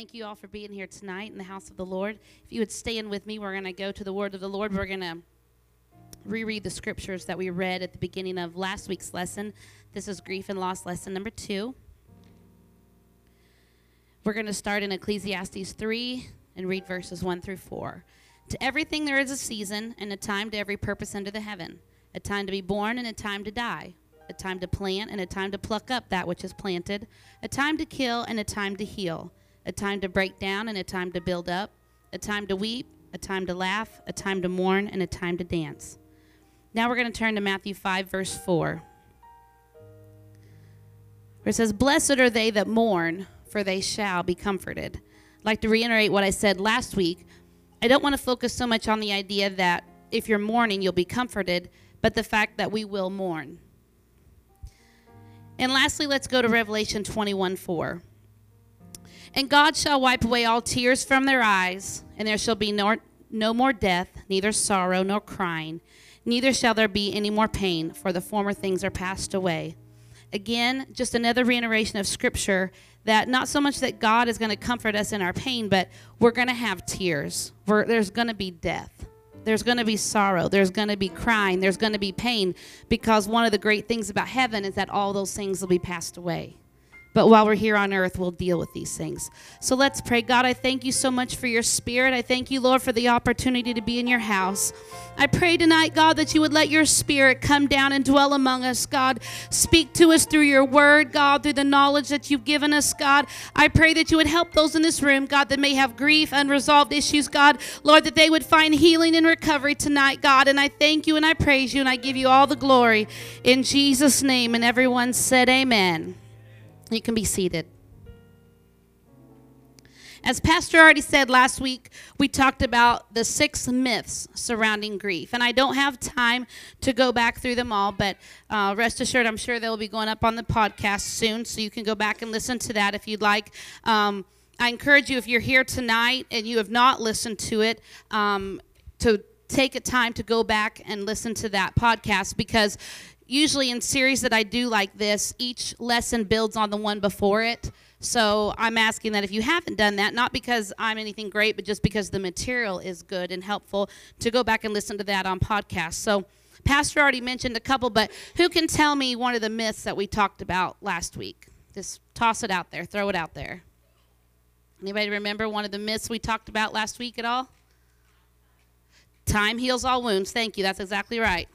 Thank you all for being here tonight in the house of the Lord. If you would stand with me, we're going to go to the word of the Lord. We're going to reread the scriptures that we read at the beginning of last week's lesson. This is grief and loss lesson number two. We're going to start in Ecclesiastes 3 and read verses 1 through 4. To everything there is a season and a time to every purpose under the heaven, a time to be born and a time to die, a time to plant and a time to pluck up that which is planted, a time to kill and a time to heal a time to break down and a time to build up, a time to weep, a time to laugh, a time to mourn, and a time to dance. Now we're going to turn to Matthew 5, verse 4, where it says, Blessed are they that mourn, for they shall be comforted. I'd like to reiterate what I said last week. I don't want to focus so much on the idea that if you're mourning, you'll be comforted, but the fact that we will mourn. And lastly, let's go to Revelation 21 4. And God shall wipe away all tears from their eyes, and there shall be no, no more death, neither sorrow nor crying, neither shall there be any more pain, for the former things are passed away. Again, just another reiteration of Scripture that not so much that God is going to comfort us in our pain, but we're going to have tears. We're, there's going to be death. There's going to be sorrow. There's going to be crying. There's going to be pain because one of the great things about heaven is that all those things will be passed away. But while we're here on earth, we'll deal with these things. So let's pray. God, I thank you so much for your spirit. I thank you, Lord, for the opportunity to be in your house. I pray tonight, God, that you would let your spirit come down and dwell among us, God. Speak to us through your word, God, through the knowledge that you've given us, God. I pray that you would help those in this room, God, that may have grief, unresolved issues, God. Lord, that they would find healing and recovery tonight, God. And I thank you and I praise you and I give you all the glory in Jesus' name. And everyone said, Amen. You can be seated. As Pastor already said last week, we talked about the six myths surrounding grief. And I don't have time to go back through them all, but uh, rest assured, I'm sure they'll be going up on the podcast soon, so you can go back and listen to that if you'd like. Um, I encourage you, if you're here tonight and you have not listened to it, um, to take a time to go back and listen to that podcast because usually in series that I do like this, each lesson builds on the one before it. So I'm asking that if you haven't done that, not because I'm anything great, but just because the material is good and helpful, to go back and listen to that on podcast. So Pastor already mentioned a couple, but who can tell me one of the myths that we talked about last week? Just toss it out there, throw it out there. Anybody remember one of the myths we talked about last week at all? Time heals all wounds. Thank you. That's exactly right.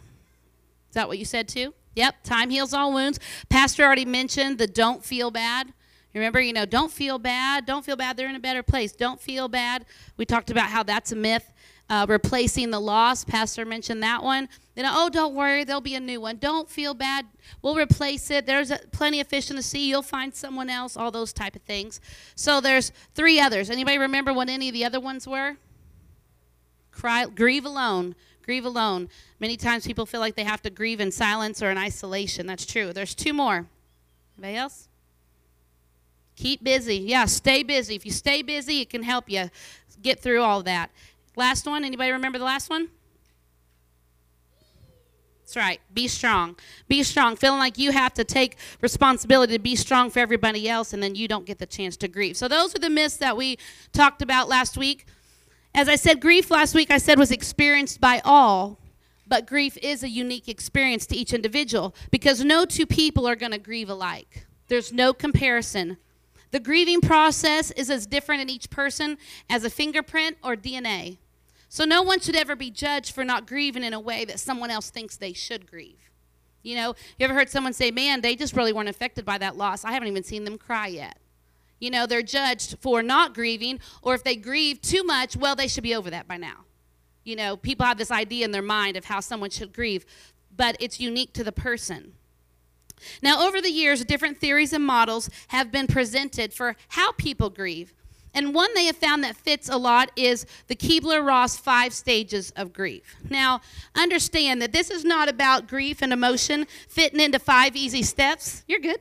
Is that what you said too? Yep, time heals all wounds. Pastor already mentioned the don't feel bad. Remember, you know, don't feel bad. Don't feel bad. They're in a better place. Don't feel bad. We talked about how that's a myth. Uh, replacing the loss. Pastor mentioned that one. Then, oh, don't worry, there'll be a new one. Don't feel bad. We'll replace it. There's a, plenty of fish in the sea. You'll find someone else. All those type of things. So there's three others. Anybody remember what any of the other ones were? Cry, grieve alone. Grieve alone. Many times people feel like they have to grieve in silence or in isolation. That's true. There's two more. Anybody else? Keep busy. Yeah, stay busy. If you stay busy, it can help you get through all that. Last one. Anybody remember the last one? That's right. Be strong. Be strong. Feeling like you have to take responsibility to be strong for everybody else, and then you don't get the chance to grieve. So, those are the myths that we talked about last week. As I said, grief last week I said was experienced by all, but grief is a unique experience to each individual because no two people are going to grieve alike. There's no comparison. The grieving process is as different in each person as a fingerprint or DNA. So no one should ever be judged for not grieving in a way that someone else thinks they should grieve. You know, you ever heard someone say, man, they just really weren't affected by that loss. I haven't even seen them cry yet. You know, they're judged for not grieving, or if they grieve too much, well, they should be over that by now. You know, people have this idea in their mind of how someone should grieve, but it's unique to the person. Now, over the years, different theories and models have been presented for how people grieve. And one they have found that fits a lot is the Kübler-Ross five stages of grief. Now, understand that this is not about grief and emotion fitting into five easy steps. You're good.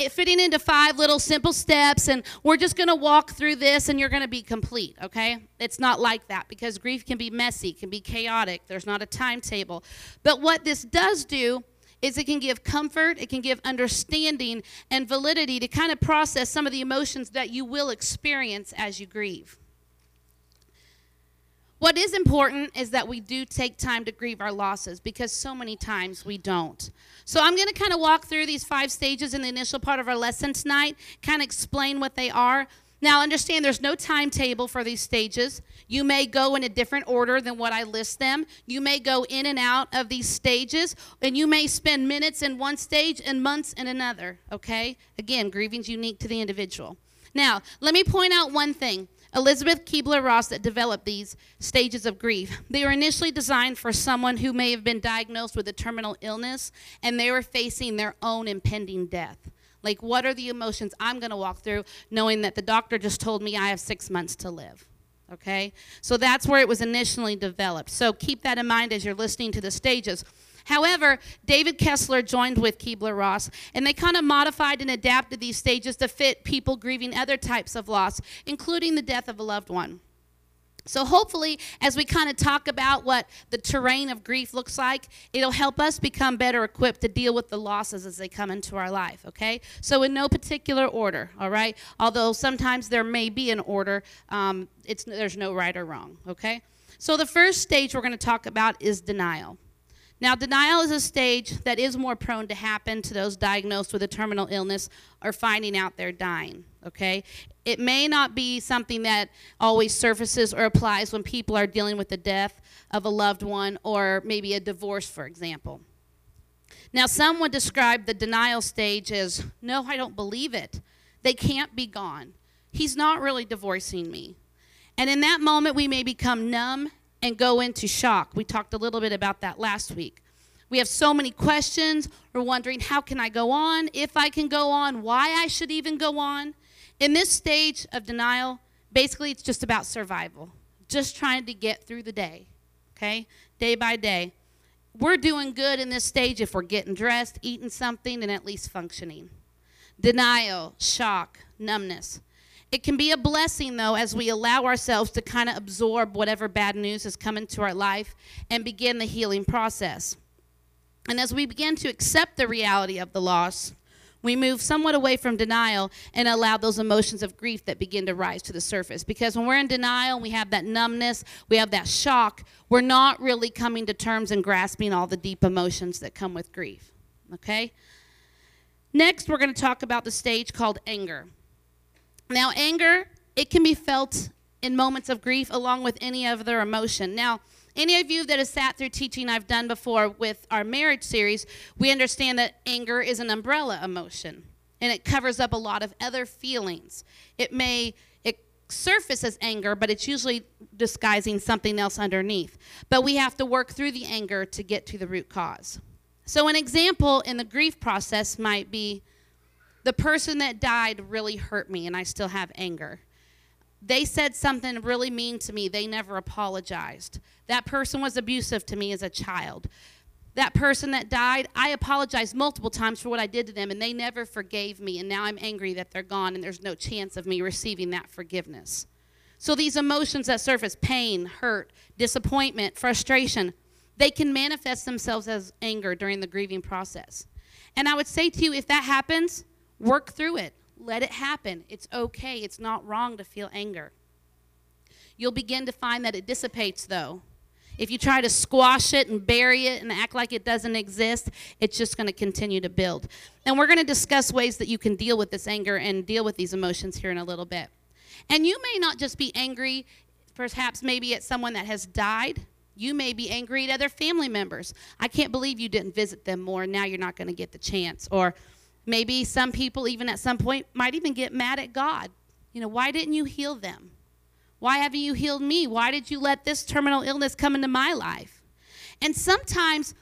It fitting into five little simple steps, and we're just going to walk through this and you're going to be complete, okay? It's not like that because grief can be messy, can be chaotic. There's not a timetable. But what this does do is it can give comfort, it can give understanding and validity to kind of process some of the emotions that you will experience as you grieve. What is important is that we do take time to grieve our losses because so many times we don't. So I'm going to kind of walk through these five stages in the initial part of our lesson tonight, kind of explain what they are. Now, understand there's no timetable for these stages. You may go in a different order than what I list them. You may go in and out of these stages, and you may spend minutes in one stage and months in another, okay? Again, grieving's unique to the individual. Now, let me point out one thing. Elizabeth Kübler-Ross that developed these stages of grief. They were initially designed for someone who may have been diagnosed with a terminal illness and they were facing their own impending death. Like, what are the emotions I'm going to walk through knowing that the doctor just told me I have six months to live? Okay? So that's where it was initially developed. So keep that in mind as you're listening to the stages. However, David Kessler joined with Kübler-Ross, and they kind of modified and adapted these stages to fit people grieving other types of loss, including the death of a loved one. So, hopefully, as we kind of talk about what the terrain of grief looks like, it'll help us become better equipped to deal with the losses as they come into our life, okay? So, in no particular order, all right? Although sometimes there may be an order, um, it's, there's no right or wrong, okay? So, the first stage we're going to talk about is denial. Now, denial is a stage that is more prone to happen to those diagnosed with a terminal illness or finding out they're dying, okay? It may not be something that always surfaces or applies when people are dealing with the death of a loved one or maybe a divorce, for example. Now, some would describe the denial stage as no, I don't believe it. They can't be gone. He's not really divorcing me. And in that moment, we may become numb and go into shock. We talked a little bit about that last week. We have so many questions. We're wondering, how can I go on? If I can go on, why I should even go on. In this stage of denial, basically it's just about survival, just trying to get through the day, okay? Day by day. We're doing good in this stage if we're getting dressed, eating something, and at least functioning. Denial, shock, numbness. It can be a blessing, though, as we allow ourselves to kind of absorb whatever bad news has come into our life and begin the healing process. And as we begin to accept the reality of the loss, we move somewhat away from denial and allow those emotions of grief that begin to rise to the surface. Because when we're in denial, we have that numbness, we have that shock, we're not really coming to terms and grasping all the deep emotions that come with grief. Okay? Next, we're going to talk about the stage called anger. Now, anger, it can be felt in moments of grief along with any other emotion. Now, any of you that have sat through teaching I've done before with our marriage series, we understand that anger is an umbrella emotion and it covers up a lot of other feelings. It may it surface as anger, but it's usually disguising something else underneath. But we have to work through the anger to get to the root cause. So an example in the grief process might be the person that died really hurt me and I still have anger. They said something really mean to me. They never apologized. That person was abusive to me as a child. That person that died, I apologized multiple times for what I did to them and they never forgave me. And now I'm angry that they're gone and there's no chance of me receiving that forgiveness. So these emotions that surface pain, hurt, disappointment, frustration they can manifest themselves as anger during the grieving process. And I would say to you, if that happens, Work through it. Let it happen. It's okay. It's not wrong to feel anger. You'll begin to find that it dissipates, though. If you try to squash it and bury it and act like it doesn't exist, it's just going to continue to build. And we're going to discuss ways that you can deal with this anger and deal with these emotions here in a little bit. And you may not just be angry, perhaps maybe at someone that has died. You may be angry at other family members. I can't believe you didn't visit them more, now you're not going to get the chance. Or Maybe some people, even at some point, might even get mad at God. You know, why didn't you heal them? Why haven't you healed me? Why did you let this terminal illness come into my life? And sometimes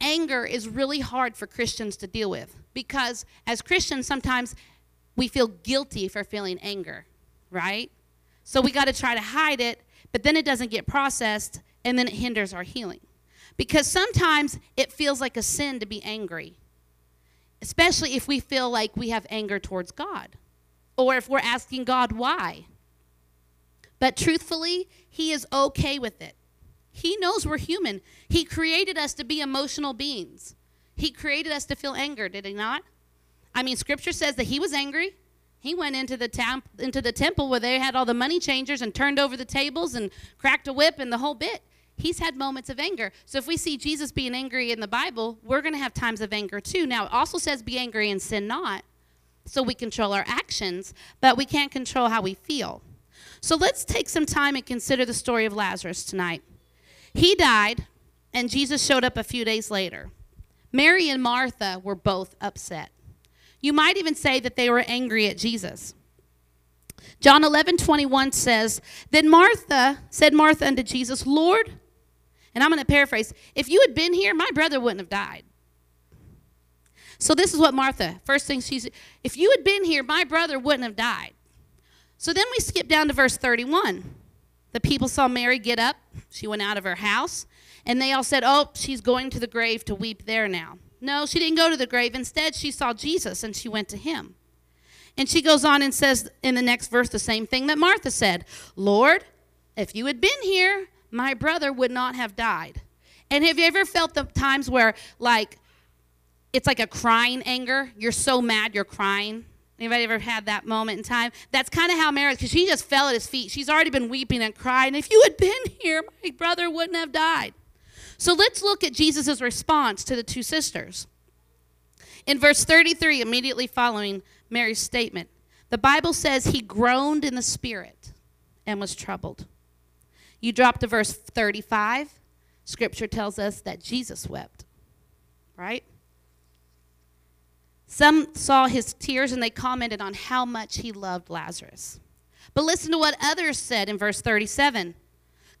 anger is really hard for Christians to deal with because as Christians, sometimes we feel guilty for feeling anger. right? So we got to try to hide it, but then it doesn't get processed and then it hinders our healing. Because sometimes it feels like a sin to be angry, especially if we feel like we have anger towards God or if we're asking God why. But truthfully, He is okay with it. He knows we're human. He created us to be emotional beings. He created us to feel anger, did He not? I mean, Scripture says that He was angry. He went into the temp- into the temple where they had all the money changers and turned over the tables and cracked a whip and the whole bit. He's had moments of anger. So if we see Jesus being angry in the Bible, we're going to have times of anger too. Now, it also says be angry and sin not. So we control our actions, but we can't control how we feel. So let's take some time and consider the story of Lazarus tonight. He died, and Jesus showed up a few days later. Mary and Martha were both upset. You might even say that they were angry at Jesus. John 11, 21 says, Then Martha said Martha unto Jesus, Lord, and I'm going to paraphrase, if you had been here, my brother wouldn't have died. So this is what Martha, first thing she said, if you had been here, my brother wouldn't have died. So then we skip down to verse 31. The people saw Mary get up. She went out of her house. And they all said, Oh, she's going to the grave to weep there now. No, she didn't go to the grave. Instead, she saw Jesus and she went to him. And she goes on and says in the next verse the same thing that Martha said Lord, if you had been here, my brother would not have died. And have you ever felt the times where, like, it's like a crying anger? You're so mad you're crying. Anybody ever had that moment in time? That's kind of how Mary, because she just fell at his feet. She's already been weeping and crying. If you had been here, my brother wouldn't have died. So let's look at Jesus' response to the two sisters. In verse 33, immediately following Mary's statement, the Bible says he groaned in the spirit and was troubled. You drop to verse 35, scripture tells us that Jesus wept, right? Some saw his tears and they commented on how much he loved Lazarus. But listen to what others said in verse 37.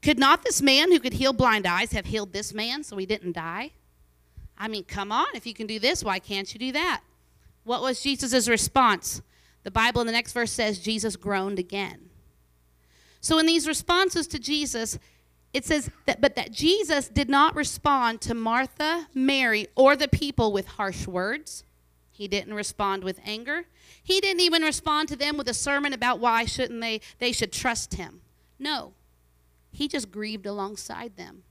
Could not this man who could heal blind eyes have healed this man so he didn't die? I mean, come on, if you can do this, why can't you do that? What was Jesus' response? The Bible in the next verse says Jesus groaned again. So in these responses to Jesus, it says that but that Jesus did not respond to Martha, Mary, or the people with harsh words. He didn't respond with anger. He didn't even respond to them with a sermon about why shouldn't they they should trust him. No. He just grieved alongside them.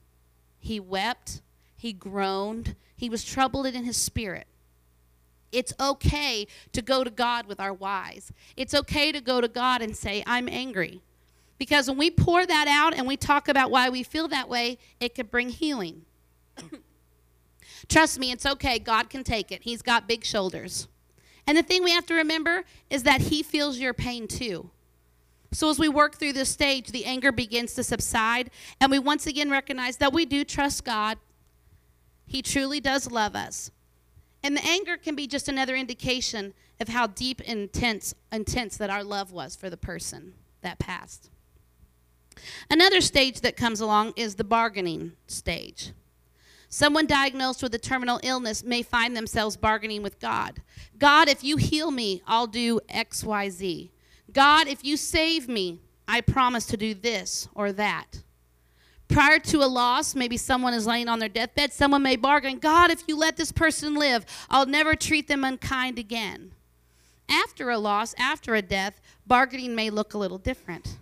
He wept, he groaned, he was troubled in his spirit. It's okay to go to God with our whys. It's okay to go to God and say, I'm angry. Because when we pour that out and we talk about why we feel that way, it could bring healing. Trust me, it's okay. God can take it. He's got big shoulders. And the thing we have to remember is that He feels your pain too. So as we work through this stage, the anger begins to subside, and we once again recognize that we do trust God. He truly does love us. And the anger can be just another indication of how deep and intense, intense that our love was for the person that passed. Another stage that comes along is the bargaining stage. Someone diagnosed with a terminal illness may find themselves bargaining with God. God, if you heal me, I'll do X, Y, Z. God, if you save me, I promise to do this or that. Prior to a loss, maybe someone is laying on their deathbed, someone may bargain, God, if you let this person live, I'll never treat them unkind again. After a loss, after a death, bargaining may look a little different.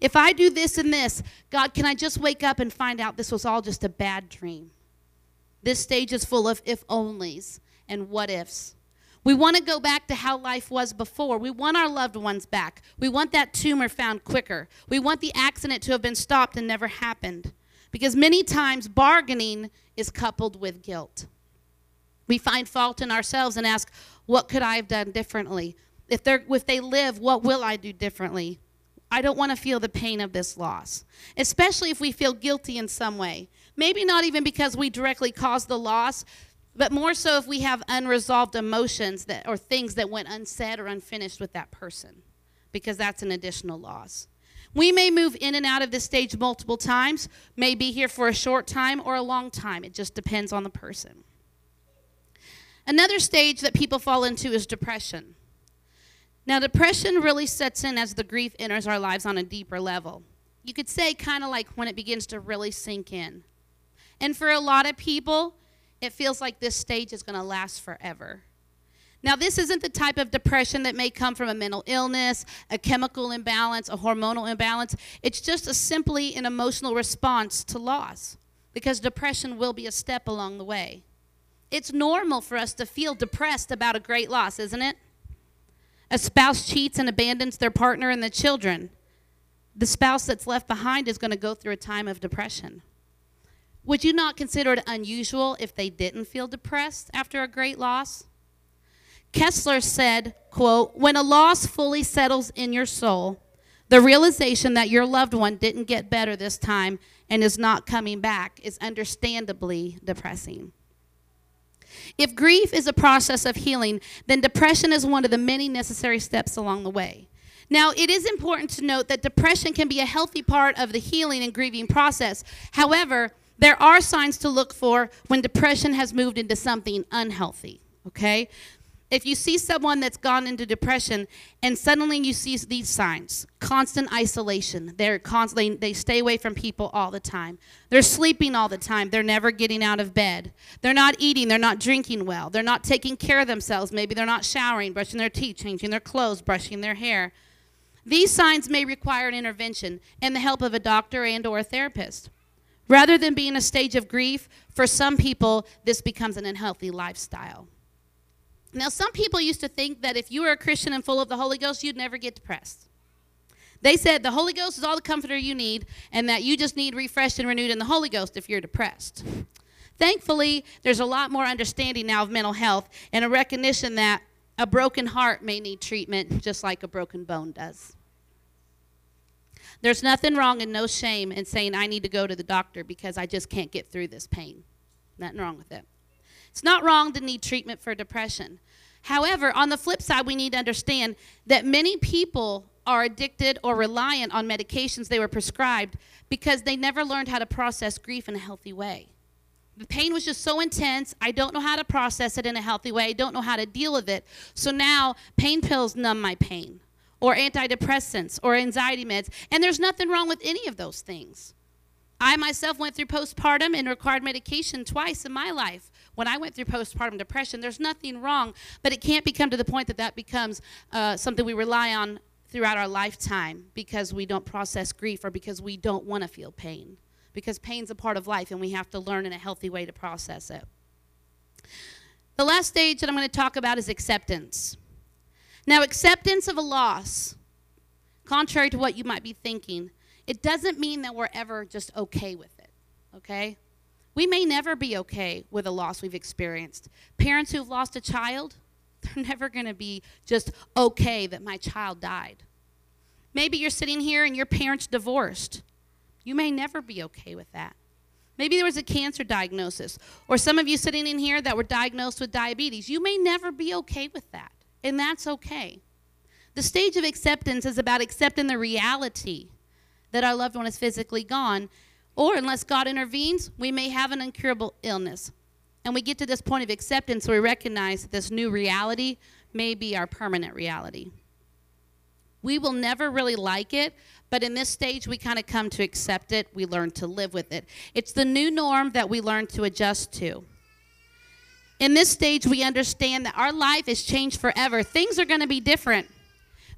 If I do this and this, God, can I just wake up and find out this was all just a bad dream? This stage is full of if onlys and what ifs. We want to go back to how life was before. We want our loved ones back. We want that tumor found quicker. We want the accident to have been stopped and never happened. Because many times bargaining is coupled with guilt. We find fault in ourselves and ask, what could I have done differently? If, if they live, what will I do differently? I don't want to feel the pain of this loss, especially if we feel guilty in some way. Maybe not even because we directly caused the loss, but more so if we have unresolved emotions that or things that went unsaid or unfinished with that person, because that's an additional loss. We may move in and out of this stage multiple times, may be here for a short time or a long time. It just depends on the person. Another stage that people fall into is depression. Now, depression really sets in as the grief enters our lives on a deeper level. You could say, kind of like when it begins to really sink in. And for a lot of people, it feels like this stage is going to last forever. Now, this isn't the type of depression that may come from a mental illness, a chemical imbalance, a hormonal imbalance. It's just a simply an emotional response to loss because depression will be a step along the way. It's normal for us to feel depressed about a great loss, isn't it? A spouse cheats and abandons their partner and the children. The spouse that's left behind is going to go through a time of depression. Would you not consider it unusual if they didn't feel depressed after a great loss? Kessler said, quote, when a loss fully settles in your soul, the realization that your loved one didn't get better this time and is not coming back is understandably depressing. If grief is a process of healing, then depression is one of the many necessary steps along the way. Now, it is important to note that depression can be a healthy part of the healing and grieving process. However, there are signs to look for when depression has moved into something unhealthy, okay? If you see someone that's gone into depression and suddenly you see these signs constant isolation. They're constantly they stay away from people all the time. They're sleeping all the time. They're never getting out of bed. They're not eating. They're not drinking well. They're not taking care of themselves. Maybe they're not showering brushing their teeth changing their clothes brushing their hair. These signs may require an intervention and the help of a doctor and or a therapist. Rather than being a stage of grief for some people this becomes an unhealthy lifestyle now, some people used to think that if you were a Christian and full of the Holy Ghost, you'd never get depressed. They said the Holy Ghost is all the comforter you need, and that you just need refreshed and renewed in the Holy Ghost if you're depressed. Thankfully, there's a lot more understanding now of mental health and a recognition that a broken heart may need treatment just like a broken bone does. There's nothing wrong and no shame in saying, I need to go to the doctor because I just can't get through this pain. Nothing wrong with it. It's not wrong to need treatment for depression. However, on the flip side, we need to understand that many people are addicted or reliant on medications they were prescribed because they never learned how to process grief in a healthy way. The pain was just so intense, I don't know how to process it in a healthy way, I don't know how to deal with it. So now pain pills numb my pain, or antidepressants, or anxiety meds, and there's nothing wrong with any of those things. I myself went through postpartum and required medication twice in my life when I went through postpartum depression. There's nothing wrong, but it can't become to the point that that becomes uh, something we rely on throughout our lifetime because we don't process grief or because we don't want to feel pain. Because pain's a part of life and we have to learn in a healthy way to process it. The last stage that I'm going to talk about is acceptance. Now, acceptance of a loss, contrary to what you might be thinking, it doesn't mean that we're ever just okay with it, okay? We may never be okay with a loss we've experienced. Parents who've lost a child, they're never going to be just okay that my child died. Maybe you're sitting here and your parents divorced. You may never be okay with that. Maybe there was a cancer diagnosis, or some of you sitting in here that were diagnosed with diabetes. You may never be okay with that, and that's okay. The stage of acceptance is about accepting the reality that our loved one is physically gone. Or unless God intervenes, we may have an incurable illness. And we get to this point of acceptance where we recognize that this new reality may be our permanent reality. We will never really like it, but in this stage, we kind of come to accept it. We learn to live with it. It's the new norm that we learn to adjust to. In this stage, we understand that our life is changed forever. Things are going to be different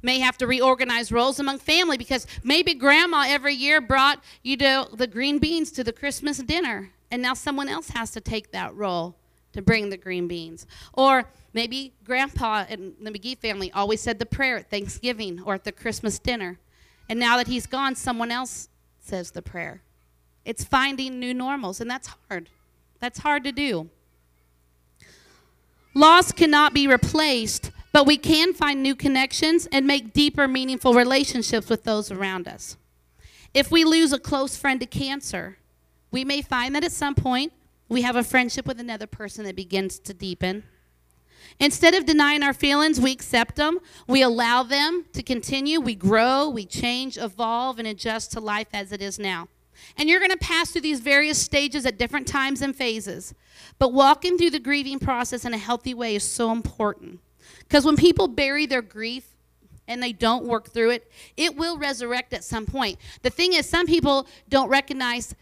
may have to reorganize roles among family because maybe grandma every year brought you know the green beans to the Christmas dinner and now someone else has to take that role to bring the green beans. Or maybe grandpa and the McGee family always said the prayer at Thanksgiving or at the Christmas dinner. And now that he's gone, someone else says the prayer. It's finding new normals, and that's hard. That's hard to do. Loss cannot be replaced but we can find new connections and make deeper, meaningful relationships with those around us. If we lose a close friend to cancer, we may find that at some point we have a friendship with another person that begins to deepen. Instead of denying our feelings, we accept them. We allow them to continue. We grow, we change, evolve, and adjust to life as it is now. And you're going to pass through these various stages at different times and phases. But walking through the grieving process in a healthy way is so important. Because when people bury their grief, and they don't work through it, it will resurrect at some point. The thing is, some people don't recognize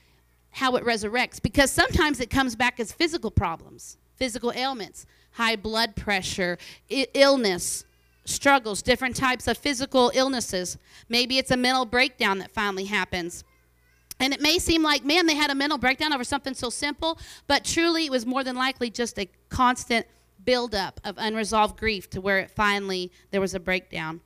how it resurrects because sometimes it comes back as physical problems, physical ailments, high blood pressure, illness, struggles, different types of physical illnesses. Maybe it's a mental breakdown that finally happens. And it may seem like, man, they had a mental breakdown over something so simple, but truly it was more than likely just a constant buildup of unresolved grief to where it finally there was a breakdown.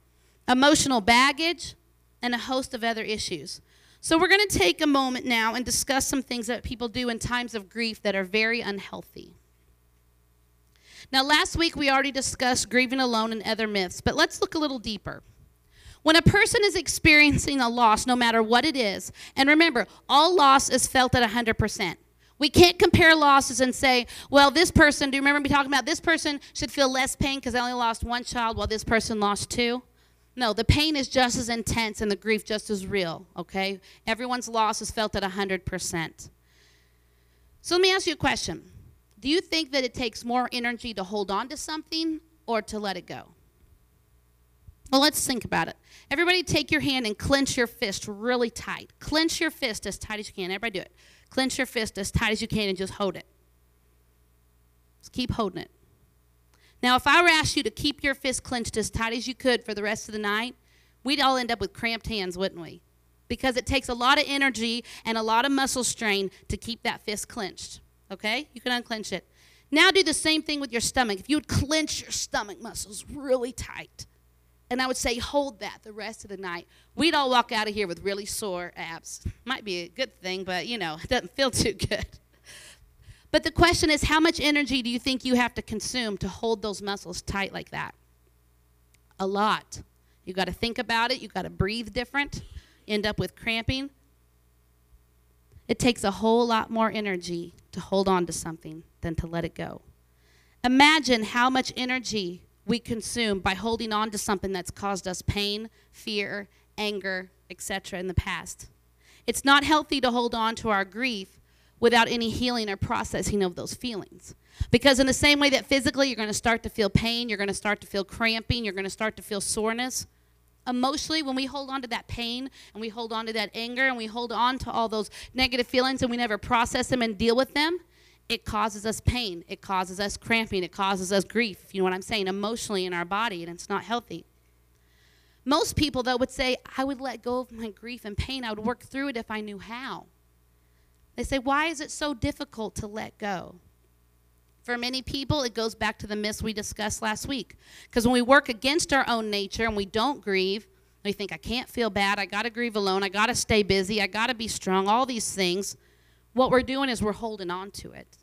Emotional baggage and a host of other issues. So we're going to take a moment now and discuss some things that people do in times of grief that are very unhealthy. Now, last week we already discussed grieving alone and other myths, but let's look a little deeper. When a person is experiencing a loss, no matter what it is, and remember, all loss is felt at 100%. We can't compare losses and say, well, this person, do you remember me talking about this person should feel less pain because they only lost one child while this person lost two? No, the pain is just as intense and the grief just as real, okay? Everyone's loss is felt at 100%. So let me ask you a question. Do you think that it takes more energy to hold on to something or to let it go? Well, let's think about it. Everybody take your hand and clench your fist really tight. Clench your fist as tight as you can. Everybody do it. Clench your fist as tight as you can and just hold it. Just keep holding it. Now, if I were asked you to keep your fist clenched as tight as you could for the rest of the night, we'd all end up with cramped hands, wouldn't we? Because it takes a lot of energy and a lot of muscle strain to keep that fist clenched. Okay? You can unclench it. Now do the same thing with your stomach. If you would clench your stomach muscles really tight, and I would say, hold that the rest of the night. We'd all walk out of here with really sore abs. Might be a good thing, but you know, it doesn't feel too good. But the question is, how much energy do you think you have to consume to hold those muscles tight like that? A lot. You got to think about it. You got to breathe different. End up with cramping. It takes a whole lot more energy to hold on to something than to let it go. Imagine how much energy we consume by holding on to something that's caused us pain, fear, anger, etc. in the past. It's not healthy to hold on to our grief without any healing or processing of those feelings. Because, in the same way that physically you're going to start to feel pain, you're going to start to feel cramping, you're going to start to feel soreness, emotionally, when we hold on to that pain and we hold on to that anger and we hold on to all those negative feelings and we never process them and deal with them, it causes us pain. It causes us cramping. It causes us grief. You know what I'm saying? Emotionally in our body, and it's not healthy. Most people, though, would say, I would let go of my grief and pain. I would work through it if I knew how. They say, Why is it so difficult to let go? For many people, it goes back to the myths we discussed last week. Because when we work against our own nature and we don't grieve, we think, I can't feel bad. I got to grieve alone. I got to stay busy. I got to be strong. All these things. What we're doing is we're holding on to it.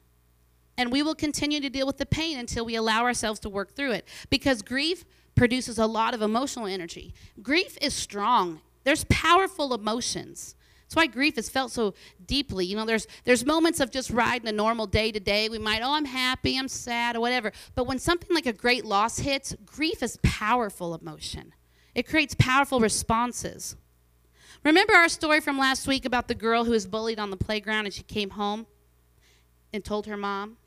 And we will continue to deal with the pain until we allow ourselves to work through it. Because grief produces a lot of emotional energy. Grief is strong, there's powerful emotions. That's why grief is felt so deeply. You know, there's there's moments of just riding a normal day to day. We might, oh, I'm happy, I'm sad, or whatever. But when something like a great loss hits, grief is powerful emotion. It creates powerful responses. Remember our story from last week about the girl who was bullied on the playground and she came home and told her mom?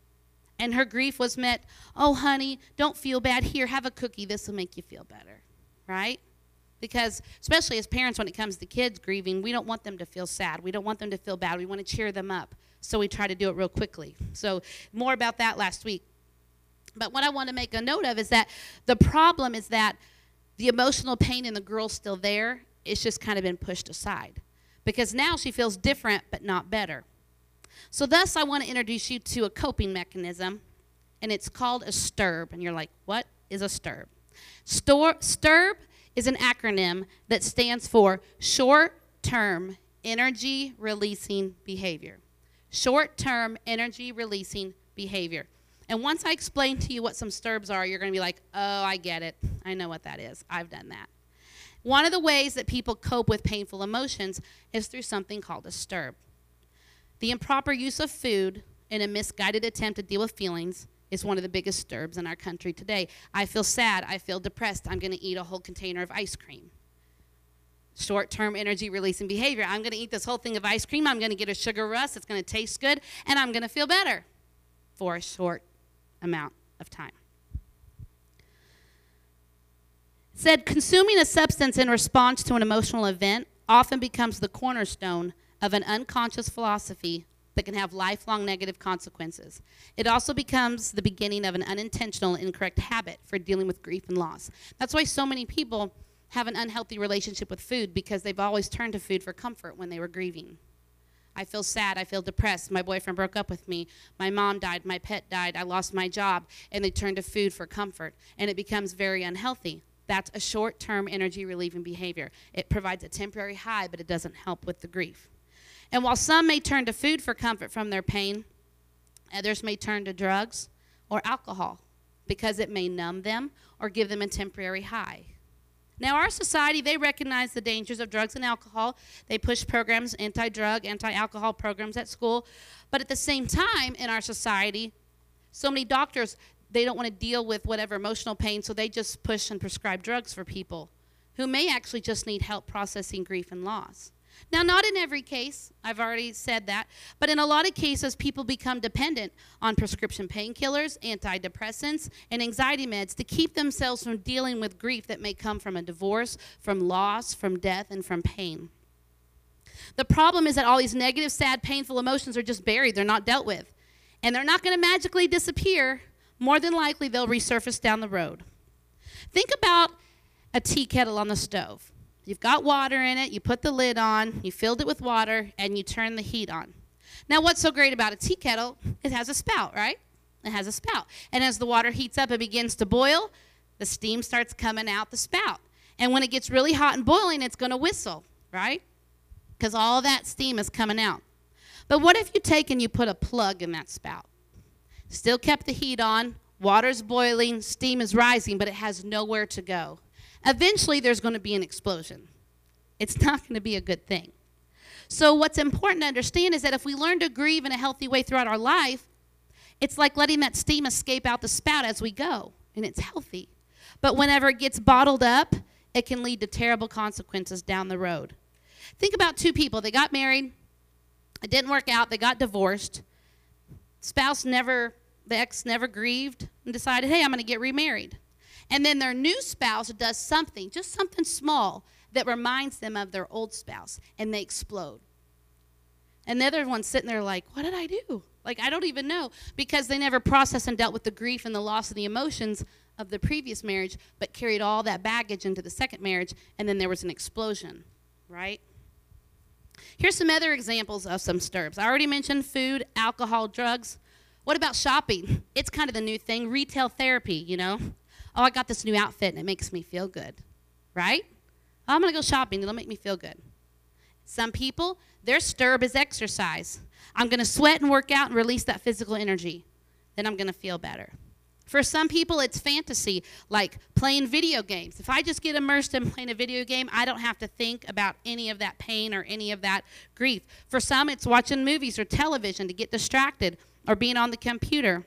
And her grief was met, oh, honey, don't feel bad. Here, have a cookie. This will make you feel better, right? Because, especially as parents, when it comes to kids grieving, we don't want them to feel sad. We don't want them to feel bad. We want to cheer them up. So we try to do it real quickly. So, more about that last week. But what I want to make a note of is that the problem is that the emotional pain in the girl's still there. It's just kind of been pushed aside. Because now she feels different, but not better. So, thus, I want to introduce you to a coping mechanism, and it's called a STERB. And you're like, what is a STERB? Stor- STERB is an acronym that stands for Short Term Energy Releasing Behavior. Short Term Energy Releasing Behavior. And once I explain to you what some STERBs are, you're going to be like, oh, I get it. I know what that is. I've done that. One of the ways that people cope with painful emotions is through something called a STERB. The improper use of food in a misguided attempt to deal with feelings is one of the biggest STERBs in our country today. I feel sad. I feel depressed. I'm going to eat a whole container of ice cream. Short term energy releasing behavior. I'm going to eat this whole thing of ice cream. I'm going to get a sugar rush. It's going to taste good. And I'm going to feel better for a short amount of time. Said consuming a substance in response to an emotional event often becomes the cornerstone of an unconscious philosophy that can have lifelong negative consequences. It also becomes the beginning of an unintentional, incorrect habit for dealing with grief and loss. That's why so many people have an unhealthy relationship with food because they've always turned to food for comfort when they were grieving. I feel sad. I feel depressed. My boyfriend broke up with me. My mom died. My pet died. I lost my job. And they turn to food for comfort. And it becomes very unhealthy. That's a short term energy relieving behavior. It provides a temporary high, but it doesn't help with the grief. And while some may turn to food for comfort from their pain, others may turn to drugs or alcohol because it may numb them or give them a temporary high. Now, our society, they recognize the dangers of drugs and alcohol. They push programs, anti drug, anti alcohol programs at school. But at the same time, in our society, so many doctors, they don't want to deal with whatever emotional pain, so they just push and prescribe drugs for people who may actually just need help processing grief and loss. Now, not in every case, I've already said that, but in a lot of cases, people become dependent on prescription painkillers, antidepressants, and anxiety meds to keep themselves from dealing with grief that may come from a divorce, from loss, from death, and from pain. The problem is that all these negative, sad, painful emotions are just buried, they're not dealt with. And they're not going to magically disappear. More than likely, they'll resurface down the road. Think about a tea kettle on the stove. You've got water in it, you put the lid on, you filled it with water, and you turn the heat on. Now, what's so great about a tea kettle? It has a spout, right? It has a spout. And as the water heats up and begins to boil, the steam starts coming out the spout. And when it gets really hot and boiling, it's going to whistle, right? Because all that steam is coming out. But what if you take and you put a plug in that spout? Still kept the heat on, water's boiling, steam is rising, but it has nowhere to go eventually there's going to be an explosion. It's not going to be a good thing. So, what's important to understand is that if we learn to grieve in a healthy way throughout our life, it's like letting that steam escape out the spout as we go, and it's healthy. But whenever it gets bottled up, it can lead to terrible consequences down the road. Think about two people. They got married, it didn't work out, they got divorced. Spouse never, the ex never grieved and decided, hey, I'm going to get remarried. And then their new spouse does something, just something small, that reminds them of their old spouse, and they explode. And the other one's sitting there like, what did I do? Like, I don't even know because they never processed and dealt with the grief and the loss and the emotions of the previous marriage, but carried all that baggage into the second marriage, and then there was an explosion, right? Here's some other examples of some sterbs. I already mentioned food, alcohol, drugs. What about shopping? It's kind of the new thing, retail therapy, you know? oh, I got this new outfit and it makes me feel good, right? Oh, I'm to go shopping, it'll make me feel good. Some people, their sterb is exercise. I'm to sweat and work out and release that physical energy. Then I'm to feel better. For some people, it's fantasy, like playing video games. If I just get immersed in playing a video game, I don't have to think about any of that pain or any of that grief. For some, it's watching movies or television to get distracted or being on the computer.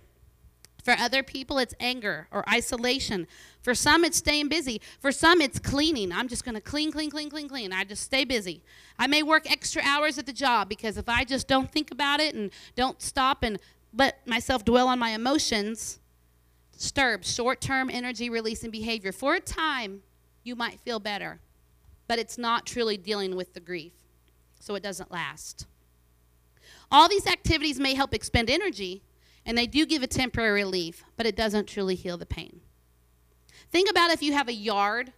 For other people, it's anger or isolation. For some, it's staying busy. For some, it's cleaning. I'm just going to clean, clean, clean, clean, clean. I just stay busy. I may work extra hours at the job because if I just don't think about it and don't stop and let myself dwell on my emotions, sterb short term energy releasing behavior. For a time, you might feel better, but it's not truly dealing with the grief, so it doesn't last. All these activities may help expend energy, and they do give a temporary relief, but it doesn't truly heal the pain. Think about if you have a yard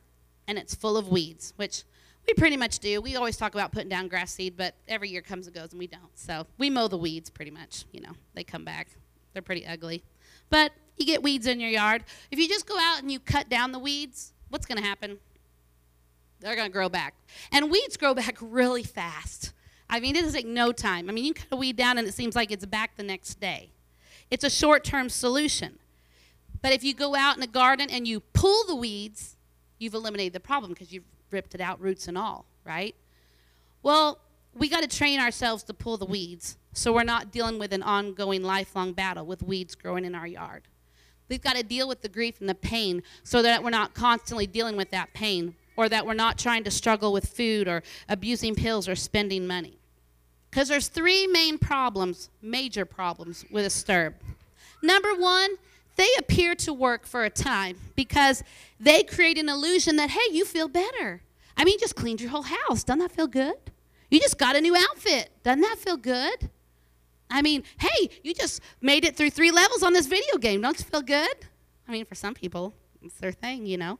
and it's full of weeds, which we pretty much do. We always talk about putting down grass seed, but every year comes and goes and we don't. So we mow the weeds pretty much. You know, they come back. They're pretty ugly. But you get weeds in your yard. If you just go out and you cut down the weeds, what's going to happen? They're going to grow back. And weeds grow back really fast. I mean, it does take no time. I mean, you cut a weed down and it seems like it's back the next day. It's a short term solution. But if you go out in a garden and you pull the weeds, you've eliminated the problem because you've ripped it out, roots and all, right? Well, we got to train ourselves to pull the weeds so we're not dealing with an ongoing lifelong battle with weeds growing in our yard. We've got to deal with the grief and the pain so that we're not constantly dealing with that pain or that we're not trying to struggle with food or abusing pills or spending money. Because there's three main problems, major problems with a sterb. Number one, they appear to work for a time because they create an illusion that, hey, you feel better. I mean, you just cleaned your whole house. Doesn't that feel good? You just got a new outfit. Doesn't that feel good? I mean, hey, you just made it through three levels on this video game. Don't you feel good? I mean, for some people, it's their thing, you know.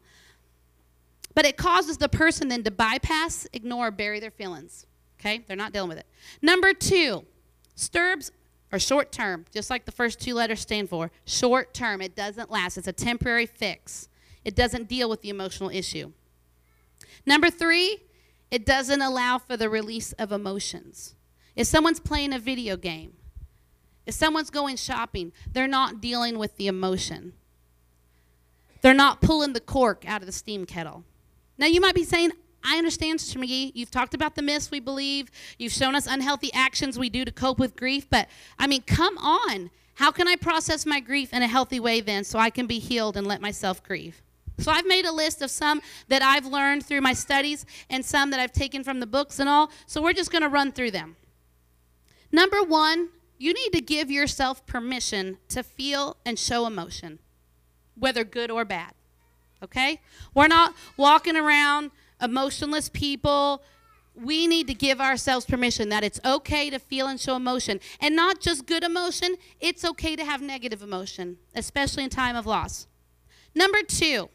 But it causes the person then to bypass, ignore, bury their feelings. Okay? They're not dealing with it. Number two, STERBs are short term, just like the first two letters stand for. Short term. It doesn't last, it's a temporary fix. It doesn't deal with the emotional issue. Number three, it doesn't allow for the release of emotions. If someone's playing a video game, if someone's going shopping, they're not dealing with the emotion. They're not pulling the cork out of the steam kettle. Now, you might be saying, I understand, Sister McGee. You've talked about the myths we believe. You've shown us unhealthy actions we do to cope with grief. But, I mean, come on. How can I process my grief in a healthy way then so I can be healed and let myself grieve? So I've made a list of some that I've learned through my studies and some that I've taken from the books and all. So we're just going to run through them. Number one, you need to give yourself permission to feel and show emotion, whether good or bad. Okay? We're not walking around emotionless people. We need to give ourselves permission that it's okay to feel and show emotion. And not just good emotion, it's okay to have negative emotion, especially in time of loss. Number two,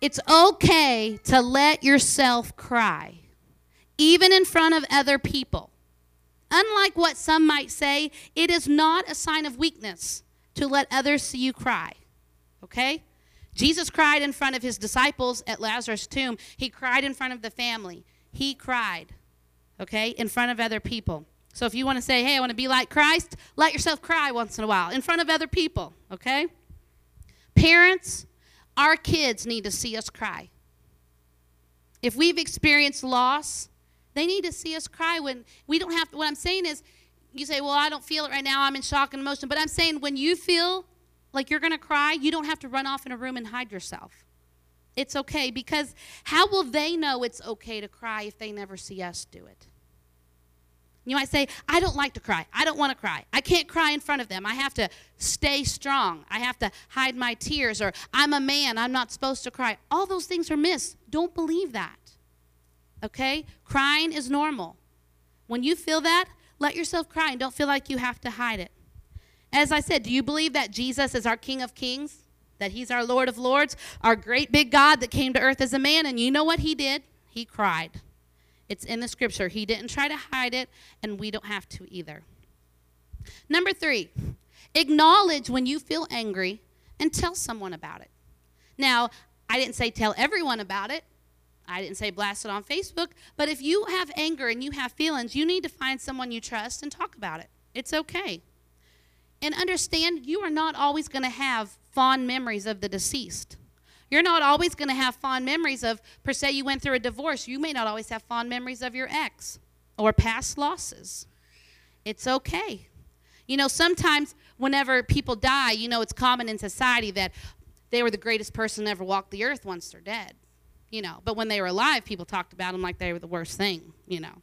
it's okay to let yourself cry, even in front of other people. Unlike what some might say, it is not a sign of weakness to let others see you cry. Okay? Jesus cried in front of his disciples at Lazarus' tomb. He cried in front of the family. He cried, okay, in front of other people. So if you want to say, hey, I want to be like Christ, let yourself cry once in a while in front of other people, okay? Parents, our kids need to see us cry. If we've experienced loss, they need to see us cry when we don't have to. What I'm saying is, you say, well, I don't feel it right now. I'm in shock and emotion. But I'm saying when you feel like you're going to cry, you don't have to run off in a room and hide yourself. It's okay because how will they know it's okay to cry if they never see us do it? You might say, I don't like to cry. I don't want to cry. I can't cry in front of them. I have to stay strong. I have to hide my tears, or I'm a man. I'm not supposed to cry. All those things are myths. Don't believe that. Okay? Crying is normal. When you feel that, let yourself cry and don't feel like you have to hide it. As I said, do you believe that Jesus is our King of Kings? That he's our Lord of Lords? Our great big God that came to earth as a man? And you know what he did? He cried. It's in the scripture. He didn't try to hide it, and we don't have to either. Number three, acknowledge when you feel angry and tell someone about it. Now, I didn't say tell everyone about it. I didn't say blast it on Facebook. But if you have anger and you have feelings, you need to find someone you trust and talk about it. It's okay. And understand you are not always going to have fond memories of the deceased. You're not always going to have fond memories of, per se, you went through a divorce. You may not always have fond memories of your ex or past losses. It's okay. You know, sometimes whenever people die, you know, it's common in society that they were the greatest person ever walked the earth once they're dead. You know, but when they were alive, people talked about them like they were the worst thing, you know.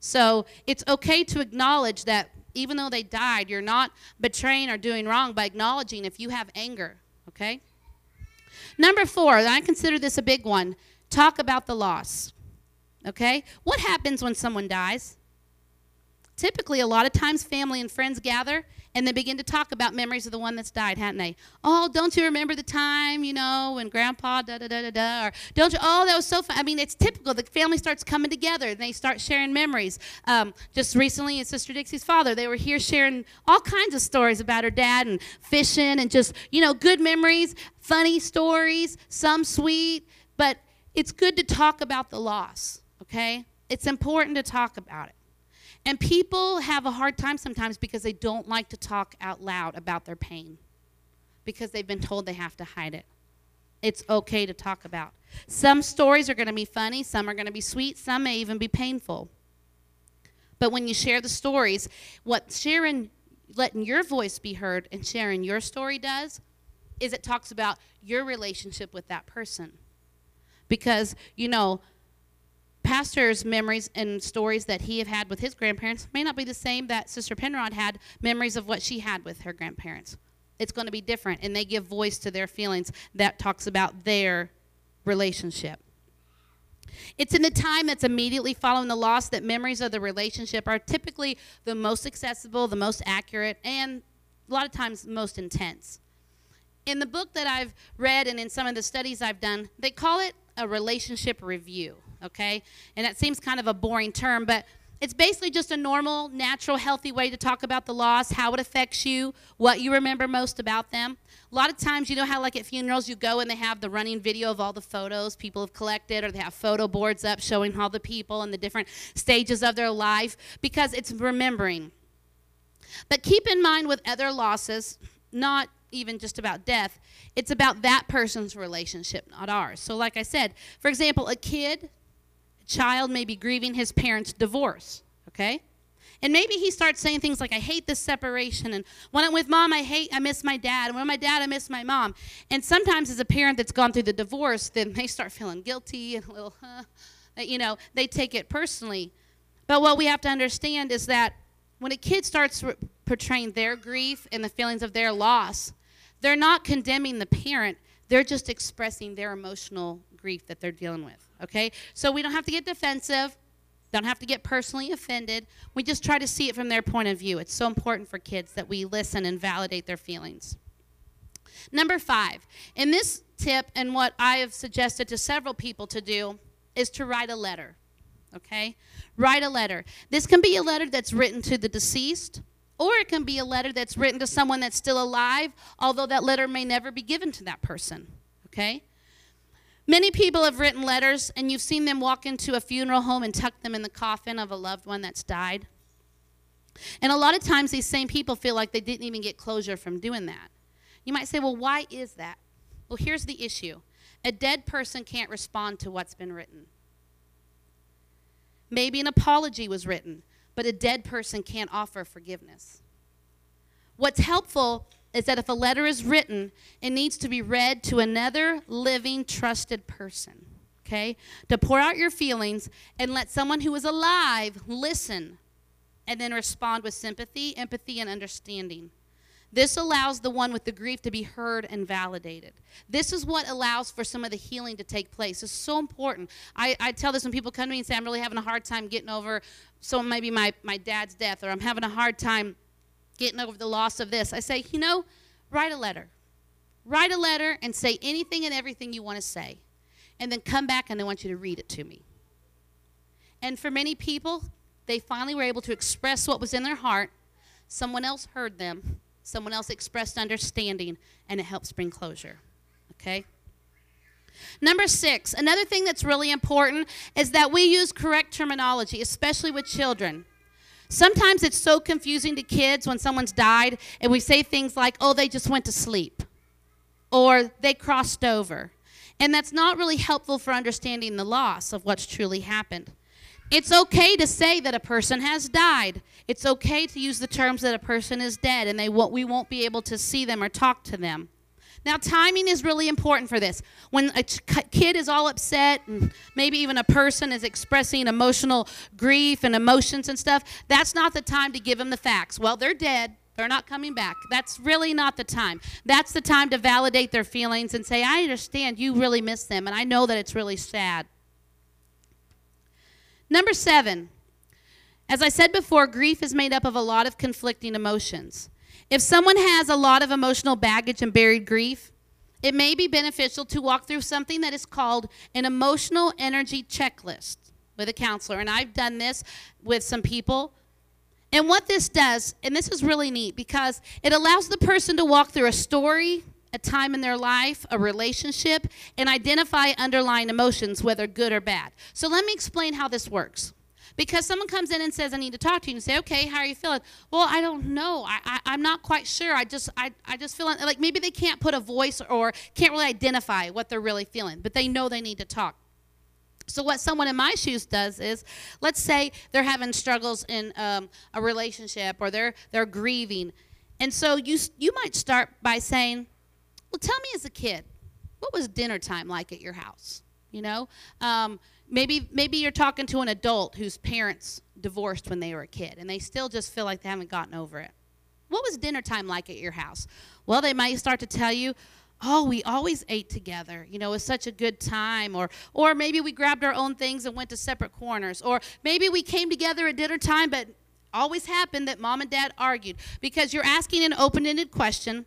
So it's okay to acknowledge that even though they died, you're not betraying or doing wrong by acknowledging if you have anger, okay? Number four, I consider this a big one talk about the loss. Okay? What happens when someone dies? Typically, a lot of times, family and friends gather and they begin to talk about memories of the one that's died, hadn't they? Oh, don't you remember the time, you know, when grandpa da da da da da? Or don't you, oh, that was so fun. I mean, it's typical. The family starts coming together and they start sharing memories. Um, just recently, in Sister Dixie's father, they were here sharing all kinds of stories about her dad and fishing and just, you know, good memories, funny stories, some sweet. But it's good to talk about the loss, okay? It's important to talk about it. And people have a hard time sometimes because they don't like to talk out loud about their pain because they've been told they have to hide it. It's okay to talk about. Some stories are going to be funny, some are going to be sweet, some may even be painful. But when you share the stories, what sharing, letting your voice be heard and sharing your story does is it talks about your relationship with that person. Because, you know, pastor's memories and stories that he have had with his grandparents may not be the same that Sister Penrod had memories of what she had with her grandparents. it's going to be different. And they give voice to their feelings that talks about their relationship. It's in the time that's immediately following the loss that memories of the relationship are typically the most accessible, the most accurate, and a lot of times most intense. In the book that I've read and in some of the studies I've done, they call it a relationship review, okay? And that seems kind of a boring term, but it's basically just a normal, natural, healthy way to talk about the loss, how it affects you, what you remember most about them. A lot of times, you know how, like at funerals, you go and they have the running video of all the photos people have collected, or they have photo boards up showing all the people and the different stages of their life because it's remembering. But keep in mind with other losses, not even just about death, it's about that person's relationship, not ours. So, like I said, for example, a kid child may be grieving his parents' divorce, okay? And maybe he starts saying things like, I hate this separation. And when I'm with mom, I hate, I miss my dad. And when I'm my dad, I miss my mom. And sometimes, as a parent that's gone through the divorce, then they start feeling guilty and a little, you know, they take it personally. But what we have to understand is that when a kid starts portraying their grief and the feelings of their loss, they're not condemning the parent, they're just expressing their emotional grief that they're dealing with. Okay? So we don't have to get defensive, don't have to get personally offended. We just try to see it from their point of view. It's so important for kids that we listen and validate their feelings. Number five, in this tip, and what I have suggested to several people to do, is to write a letter. Okay? Write a letter. This can be a letter that's written to the deceased, or it can be a letter that's written to someone that's still alive, although that letter may never be given to that person. Okay? Many people have written letters, and you've seen them walk into a funeral home and tuck them in the coffin of a loved one that's died. And a lot of times, these same people feel like they didn't even get closure from doing that. You might say, well, why is that? Well, here's the issue a dead person can't respond to what's been written. Maybe an apology was written, but a dead person can't offer forgiveness. What's helpful is that if a letter is written, it needs to be read to another living, trusted person. Okay? To pour out your feelings and let someone who is alive listen and then respond with sympathy, empathy, and understanding. This allows the one with the grief to be heard and validated. This is what allows for some of the healing to take place. It's so important. I, I tell this when people come to me and say, I'm really having a hard time getting over so maybe my, my dad's death, or I'm having a hard time getting over the loss of this. I say, you know, write a letter. Write a letter and say anything and everything you want to say. And then come back and I want you to read it to me. And for many people, they finally were able to express what was in their heart. Someone else heard them, someone else expressed understanding, and it helps bring closure. Okay? Number six, another thing that's really important is that we use correct terminology, especially with children. Sometimes it's so confusing to kids when someone's died and we say things like, oh, they just went to sleep or they crossed over. And that's not really helpful for understanding the loss of what's truly happened. It's okay to say that a person has died. It's okay to use the terms that a person is dead and they won't, we won't be able to see them or talk to them. Now, timing is really important for this. When a kid is all upset, and maybe even a person is expressing emotional grief and emotions and stuff, that's not the time to give them the facts. Well, they're dead. They're not coming back. That's really not the time. That's the time to validate their feelings and say, I understand you really miss them, and I know that it's really sad. Number seven, as I said before, grief is made up of a lot of conflicting emotions. If someone has a lot of emotional baggage and buried grief, it may be beneficial to walk through something that is called an emotional energy checklist with a counselor. And I've done this with some people. And what this does, and this is really neat because it allows the person to walk through a story, a time in their life, a relationship, and identify underlying emotions, whether good or bad. So let me explain how this works. Because someone comes in and says, I need to talk to you, and say, okay, how are you feeling? Well, I don't know. I, I, am not quite sure. I just, I, I just feel like maybe they can't put a voice or can't really identify what they're really feeling, but they know they need to talk. So, what someone in my shoes does is, let's say they're having struggles in um, a relationship or they're, they're grieving. And so you, you might start by saying, Well, tell me as a kid, what was dinner time like at your house? You know, um, maybe maybe you're talking to an adult whose parents divorced when they were a kid and they still just feel like they haven't gotten over it what was dinner time like at your house? Well, they might start to tell you, oh, we always ate together. You know, it was such a good time. Or, or maybe we grabbed our own things and went to separate corners. Or maybe we came together at dinner time, but always happened that mom and dad argued. Because you're asking an open ended question,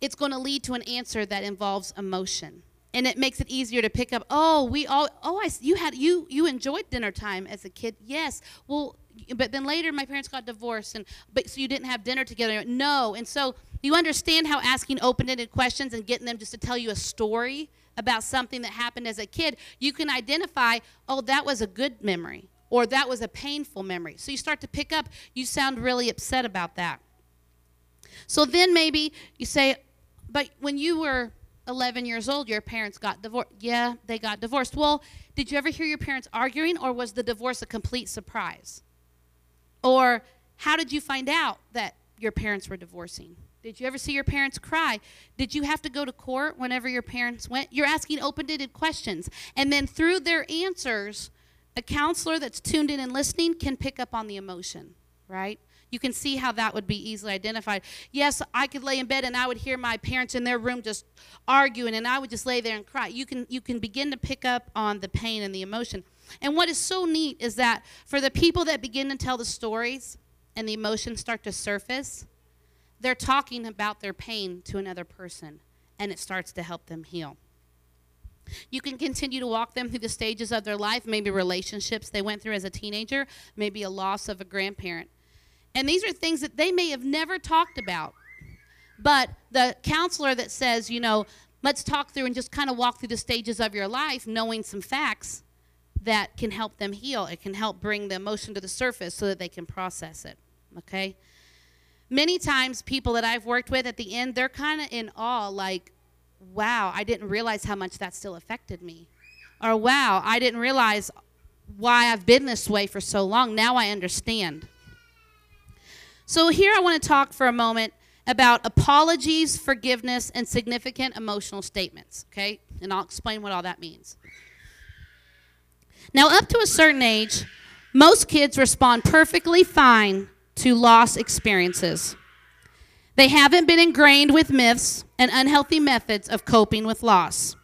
it's going to lead to an answer that involves emotion and it makes it easier to pick up oh we all oh i you had you you enjoyed dinner time as a kid. Yes. Well but then later my parents got divorced and but so you didn't have dinner together. No. And so you understand how asking open-ended questions and getting them just to tell you a story about something that happened as a kid you can identify oh that was a good memory or that was a painful memory. So you start to pick up you sound really upset about that. So then maybe you say but when you were 11 years old, your parents got divorced. Yeah, they got divorced. Well, did you ever hear your parents arguing, or was the divorce a complete surprise? Or how did you find out that your parents were divorcing? Did you ever see your parents cry? Did you have to go to court whenever your parents went? You're asking open ended questions. And then through their answers, a counselor that's tuned in and listening can pick up on the emotion, right? You can see how that would be easily identified. Yes, I could lay in bed and I would hear my parents in their room just arguing and I would just lay there and cry. You can you can begin to pick up on the pain and the emotion. And what is so neat is that for the people that begin to tell the stories and the emotions start to surface, they're talking about their pain to another person and it starts to help them heal. You can continue to walk them through the stages of their life, maybe relationships they went through as a teenager, maybe a loss of a grandparent. And these are things that they may have never talked about. But the counselor that says, you know, let's talk through and just kind of walk through the stages of your life, knowing some facts that can help them heal. It can help bring the emotion to the surface so that they can process it. Okay? Many times, people that I've worked with at the end, they're kind of in awe, like, wow, I didn't realize how much that still affected me. Or, wow, I didn't realize why I've been this way for so long. Now I understand. So, here I want to talk for a moment about apologies, forgiveness, and significant emotional statements, okay? And I'll explain what all that means. Now, up to a certain age, most kids respond perfectly fine to loss experiences. They haven't been ingrained with myths and unhealthy methods of coping with loss.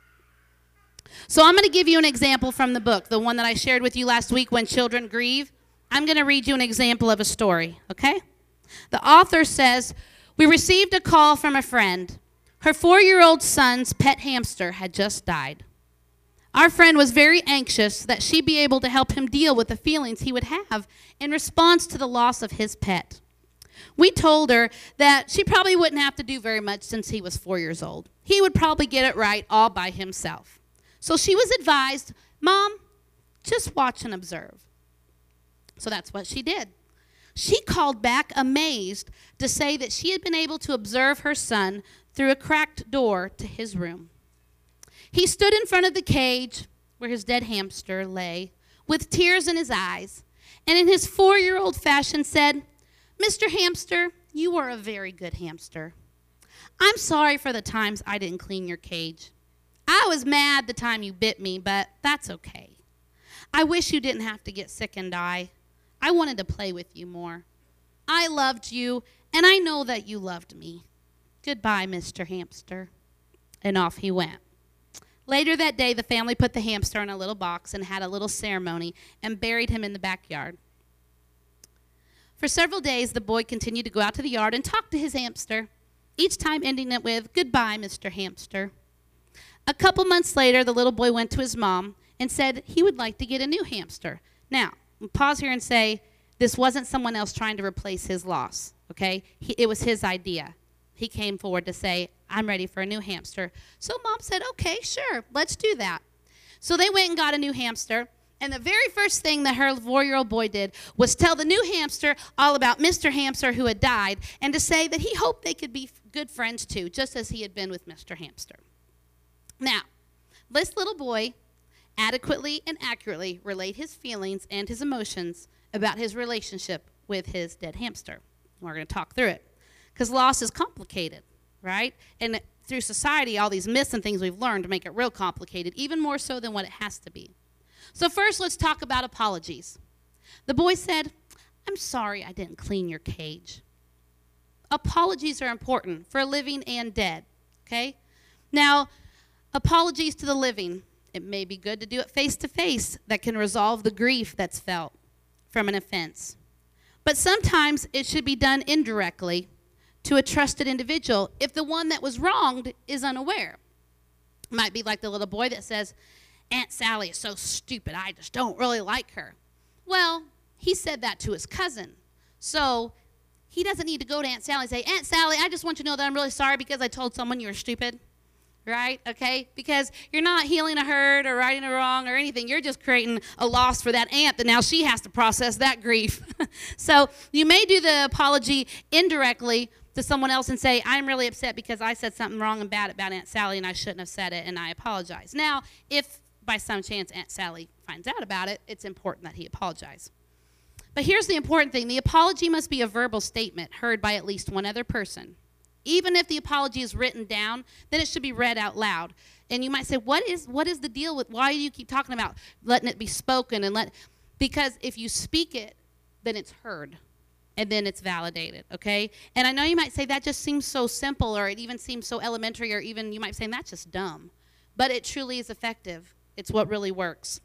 So, I'm going to give you an example from the book, the one that I shared with you last week, When Children Grieve. I'm going to read you an example of a story, okay? The author says, We received a call from a friend. Her four year old son's pet hamster had just died. Our friend was very anxious that she be able to help him deal with the feelings he would have in response to the loss of his pet. We told her that she probably wouldn't have to do very much since he was four years old. He would probably get it right all by himself. So she was advised, Mom, just watch and observe. So that's what she did. She called back amazed to say that she had been able to observe her son through a cracked door to his room. He stood in front of the cage where his dead hamster lay, with tears in his eyes, and in his four year old fashion said, Mr. Hamster, you are a very good hamster. I'm sorry for the times I didn't clean your cage. I was mad the time you bit me, but that's okay. I wish you didn't have to get sick and die. I wanted to play with you more. I loved you, and I know that you loved me. Goodbye, Mr. Hamster. And off he went. Later that day, the family put the hamster in a little box and had a little ceremony and buried him in the backyard. For several days, the boy continued to go out to the yard and talk to his hamster, each time ending it with, Goodbye, Mr. Hamster. A couple months later, the little boy went to his mom and said he would like to get a new hamster. Now, pause here and say this wasn't someone else trying to replace his loss, okay? He, it was his idea. He came forward to say, I'm ready for a new hamster. So mom said, okay, sure, let's do that. So they went and got a new hamster. And the very first thing that her four year old boy did was tell the new hamster all about Mr. Hamster who had died and to say that he hoped they could be good friends too, just as he had been with Mr. Hamster. Now, this little boy adequately and accurately relate his feelings and his emotions about his relationship with his dead hamster. We're going to talk through it. Because loss is complicated, right? And through society, all these myths and things we've learned make it real complicated, even more so than what it has to be. So, first, let's talk about apologies. The boy said, I'm sorry I didn't clean your cage. apologies are important for living and dead. Okay? Now, apologies to the living. It may be good to do it face to face that can resolve the grief that's felt from an offense. But sometimes it should be done indirectly to a trusted individual if the one that was wronged is unaware. Might be like the little boy that says, Aunt Sally is so stupid, I just don't really like her. Well, he said that to his cousin. So he doesn't need to go to Aunt Sally and say, Aunt Sally, I just want you to know that I'm really sorry because I told someone you were stupid. Right? Okay? Because you're not healing a hurt or righting a wrong or anything. You're just creating a loss for that aunt that now she has to process that grief. so you may do the apology indirectly to someone else and say, I'm really upset because I said something wrong and bad about Aunt Sally and I shouldn't have said it and I apologize. Now, if by some chance Aunt Sally finds out about it, it's important that he apologize. But here's the important thing the apology must be a verbal statement heard by at least one other person. Even if the apology is written down, then it should be read out loud. And you might say, what is, what is the deal with, why do you keep talking about letting it be spoken and let, because if you speak it, then it's heard and then it's validated, okay? And I know you might say that just seems so simple or it even seems so elementary or even you might say that's just dumb. But it truly is effective. It's what really works.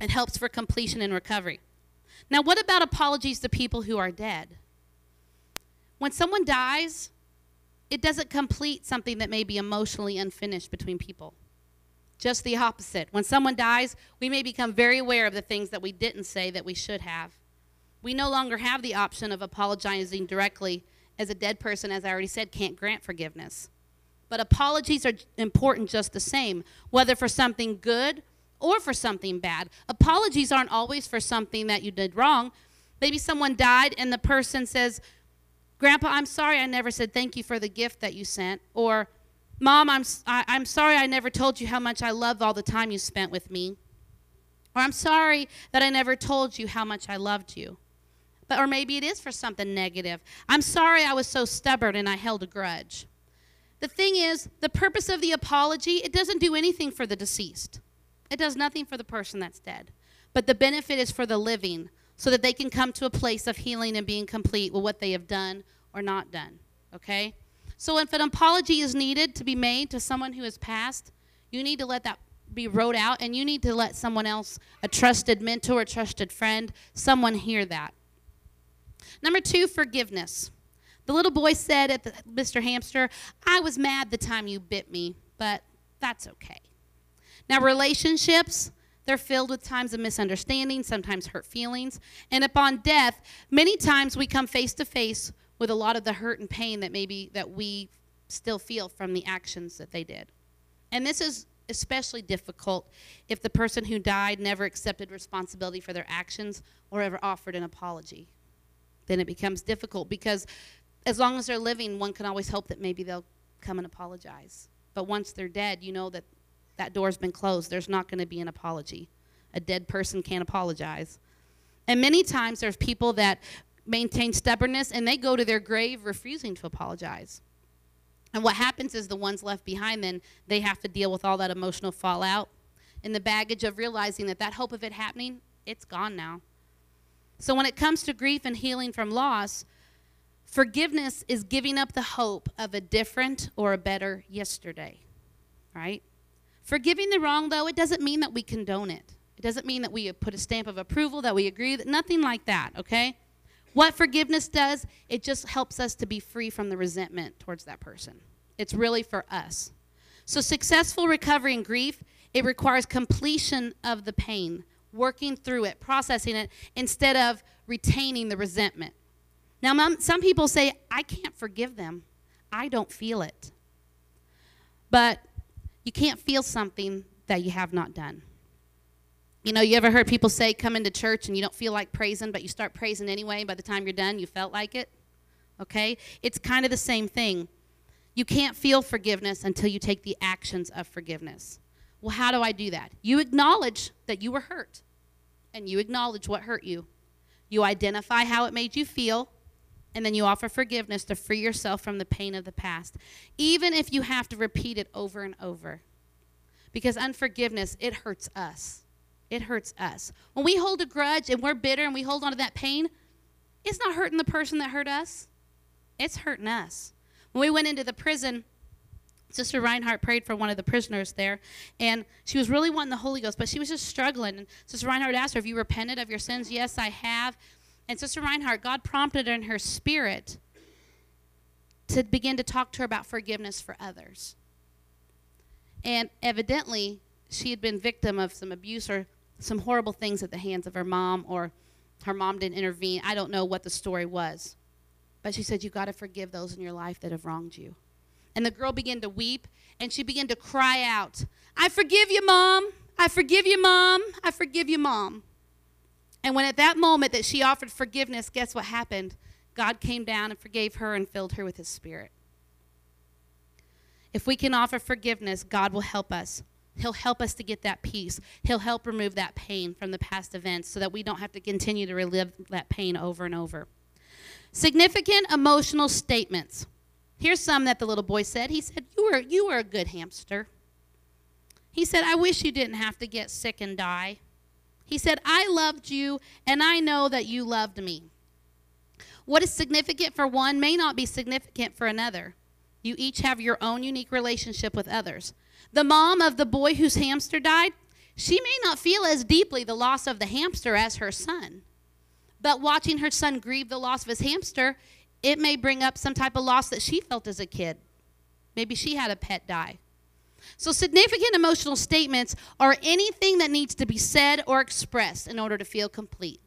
It helps for completion and recovery. Now, what about apologies to people who are dead? When someone dies, it doesn't complete something that may be emotionally unfinished between people. Just the opposite. When someone dies, we may become very aware of the things that we didn't say that we should have. We no longer have the option of apologizing directly, as a dead person, as I already said, can't grant forgiveness. But apologies are important just the same, whether for something good or for something bad. Apologies aren't always for something that you did wrong. Maybe someone died and the person says, Grandpa, I'm sorry I never said thank you for the gift that you sent. Or, Mom, I'm, I, am i am sorry I never told you how much I loved all the time you spent with me. Or, I'm sorry that I never told you how much I loved you. But, or maybe it is for something negative. I'm sorry I was so stubborn and I held a grudge. The thing is, the purpose of the apology, it doesn't do anything for the deceased. It does nothing for the person that's dead. But the benefit is for the living so that they can come to a place of healing and being complete with what they have done or not done. Okay? So if an apology is needed to be made to someone who has passed, you need to let that be wrote out and you need to let someone else, a trusted mentor, a trusted friend, someone hear that. Number two, forgiveness. The little boy said at the, Mr. Hamster, I was mad the time you bit me, but that's okay. Now, relationships, they're filled with times of misunderstanding, sometimes hurt feelings. And upon death, many times we come face to face with a lot of the hurt and pain that maybe that we still feel from the actions that they did. And this is especially difficult if the person who died never accepted responsibility for their actions or ever offered an apology. Then it becomes difficult because as long as they're living, one can always hope that maybe they'll come and apologize. But once they're dead, you know that that door's been closed. There's not going to be an apology. A dead person can't apologize. And many times there's people that maintain stubbornness and they go to their grave refusing to apologize. And what happens is the ones left behind then they have to deal with all that emotional fallout and the baggage of realizing that that hope of it happening, it's gone now. So when it comes to grief and healing from loss, forgiveness is giving up the hope of a different or a better yesterday, right? Forgiving the wrong, though, it doesn't mean that we condone it. It doesn't mean that we put a stamp of approval, that we agree, that nothing like that, okay? What forgiveness does, it just helps us to be free from the resentment towards that person. It's really for us. So, successful recovery and grief, it requires completion of the pain, working through it, processing it, instead of retaining the resentment. Now, some people say, I can't forgive them. I don't feel it. But you can't feel something that you have not done. You know, you ever heard people say, come into church and you don't feel like praising, but you start praising anyway. By the time you're done, you felt like it? Okay? It's kind of the same thing. You can't feel forgiveness until you take the actions of forgiveness. Well, how do I do that? You acknowledge that you were hurt, and you acknowledge what hurt you. You identify how it made you feel, and then you offer forgiveness to free yourself from the pain of the past, even if you have to repeat it over and over. Because unforgiveness, it hurts us. It hurts us. When we hold a grudge and we're bitter and we hold on to that pain, it's not hurting the person that hurt us. it's hurting us. When we went into the prison, Sister Reinhardt prayed for one of the prisoners there, and she was really wanting the Holy Ghost, but she was just struggling. And Sister Reinhardt asked her, Have you repented of your sins? Yes, I have. And Sister Reinhardt, God prompted her in her spirit to begin to talk to her about forgiveness for others. And evidently, she had been victim of some abuse or some horrible things at the hands of her mom, or her mom didn't intervene. I don't know what the story was. But she said, You've got to forgive those in your life that have wronged you. And the girl began to weep and she began to cry out, I forgive you, mom. I forgive you, mom. I forgive you, mom. And when at that moment that she offered forgiveness, guess what happened? God came down and forgave her and filled her with his spirit. If we can offer forgiveness, God will help us. He'll help us to get that peace. He'll help remove that pain from the past events so that we don't have to continue to relive that pain over and over. Significant emotional statements. Here's some that the little boy said. He said, "You were you were a good hamster." He said, "I wish you didn't have to get sick and die." He said, "I loved you and I know that you loved me." What is significant for one may not be significant for another. You each have your own unique relationship with others. The mom of the boy whose hamster died, she may not feel as deeply the loss of the hamster as her son. But watching her son grieve the loss of his hamster, it may bring up some type of loss that she felt as a kid. Maybe she had a pet die. So, significant emotional statements are anything that needs to be said or expressed in order to feel complete.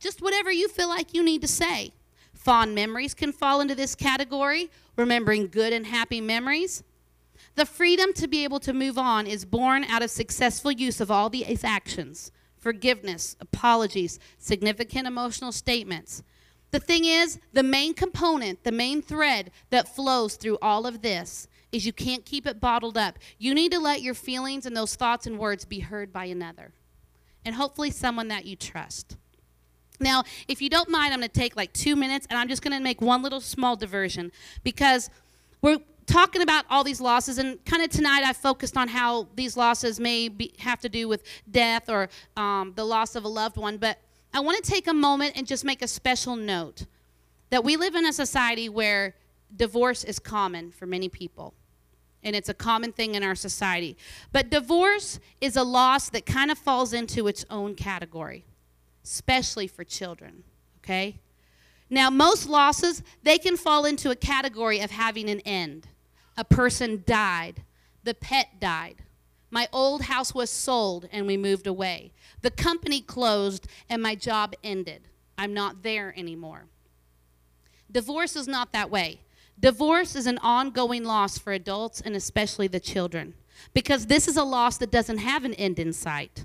Just whatever you feel like you need to say. Fond memories can fall into this category, remembering good and happy memories. The freedom to be able to move on is born out of successful use of all these actions forgiveness, apologies, significant emotional statements. The thing is, the main component, the main thread that flows through all of this is you can't keep it bottled up. You need to let your feelings and those thoughts and words be heard by another, and hopefully someone that you trust. Now, if you don't mind, I'm going to take like two minutes and I'm just going to make one little small diversion because we're talking about all these losses, and kind of tonight I focused on how these losses may be, have to do with death or um, the loss of a loved one. But I want to take a moment and just make a special note that we live in a society where divorce is common for many people. And it's a common thing in our society. But divorce is a loss that kind of falls into its own category, especially for children, okay? Now, most losses, they can fall into a category of having an end. A person died, the pet died. My old house was sold and we moved away. The company closed and my job ended. I'm not there anymore. Divorce is not that way. Divorce is an ongoing loss for adults and especially the children because this is a loss that doesn't have an end in sight.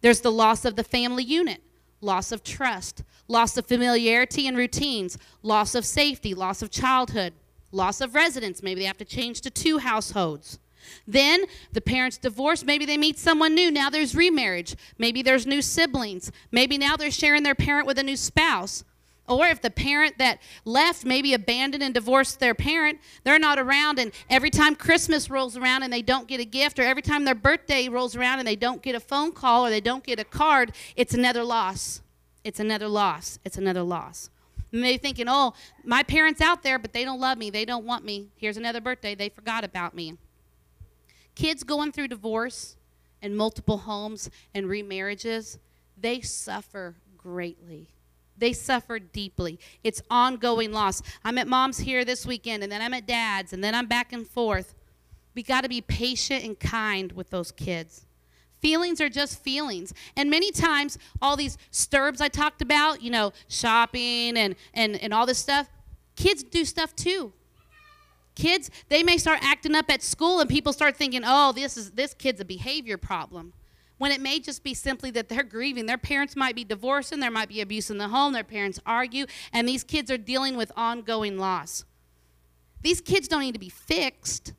There's the loss of the family unit, loss of trust, loss of familiarity and routines, loss of safety, loss of childhood, loss of residence. Maybe they have to change to two households. Then the parents divorce. Maybe they meet someone new. Now there's remarriage. Maybe there's new siblings. Maybe now they're sharing their parent with a new spouse. Or if the parent that left maybe abandoned and divorced their parent, they're not around, and every time Christmas rolls around and they don't get a gift, or every time their birthday rolls around and they don't get a phone call or they don't get a card, it's another loss. It's another loss. It's another loss. Maybe thinking, oh, my parents out there, but they don't love me. They don't want me. Here's another birthday. They forgot about me. Kids going through divorce and multiple homes and remarriages, they suffer greatly. They suffer deeply. It's ongoing loss. I'm at mom's here this weekend, and then I'm at dad's, and then I'm back and forth. We got to be patient and kind with those kids. Feelings are just feelings. And many times, all these sterbs I talked about, you know, shopping and, and, and all this stuff, kids do stuff too. Kids, they may start acting up at school and people start thinking, oh, this is this kid's a behavior problem. When it may just be simply that they're grieving. Their parents might be divorcing, there might be abuse in the home, their parents argue, and these kids are dealing with ongoing loss. These kids don't need to be fixed.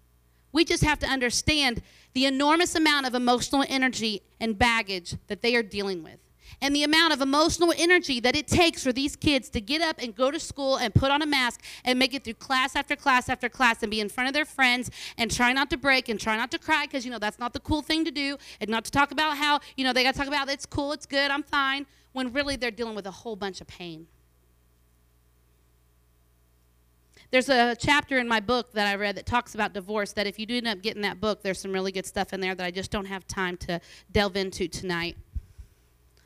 We just have to understand the enormous amount of emotional energy and baggage that they are dealing with. And the amount of emotional energy that it takes for these kids to get up and go to school and put on a mask and make it through class after class after class and be in front of their friends and try not to break and try not to cry because, you know, that's not the cool thing to do and not to talk about how, you know, they got to talk about it's cool, it's good, I'm fine, when really they're dealing with a whole bunch of pain. There's a chapter in my book that I read that talks about divorce. That if you do end up getting that book, there's some really good stuff in there that I just don't have time to delve into tonight.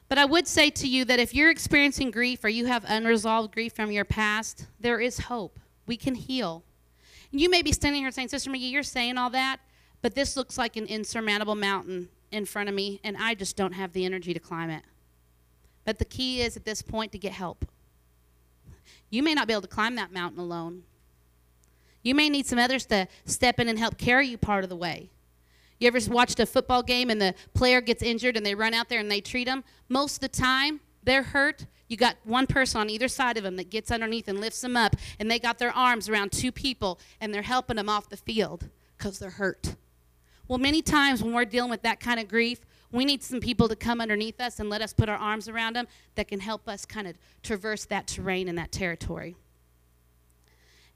But I would say to you that if you're experiencing grief or you have unresolved grief from your past, there is hope. We can heal. You may be standing here saying, Sister McGee, you're saying all that, but this looks like an insurmountable mountain in front of me, and I just don't have the energy to climb it. But the key is at this point to get help. You may not be able to climb that mountain alone. You may need some others to step in and help carry you part of the way. You ever watched a football game and the player gets injured and they run out there and they treat them? Most of the time, they're hurt. You got one person on either side of them that gets underneath and lifts them up, and they got their arms around two people and they're helping them off the field because they're hurt. Well, many times when we're dealing with that kind of grief, we need some people to come underneath us and let us put our arms around them that can help us kind of traverse that terrain and that territory.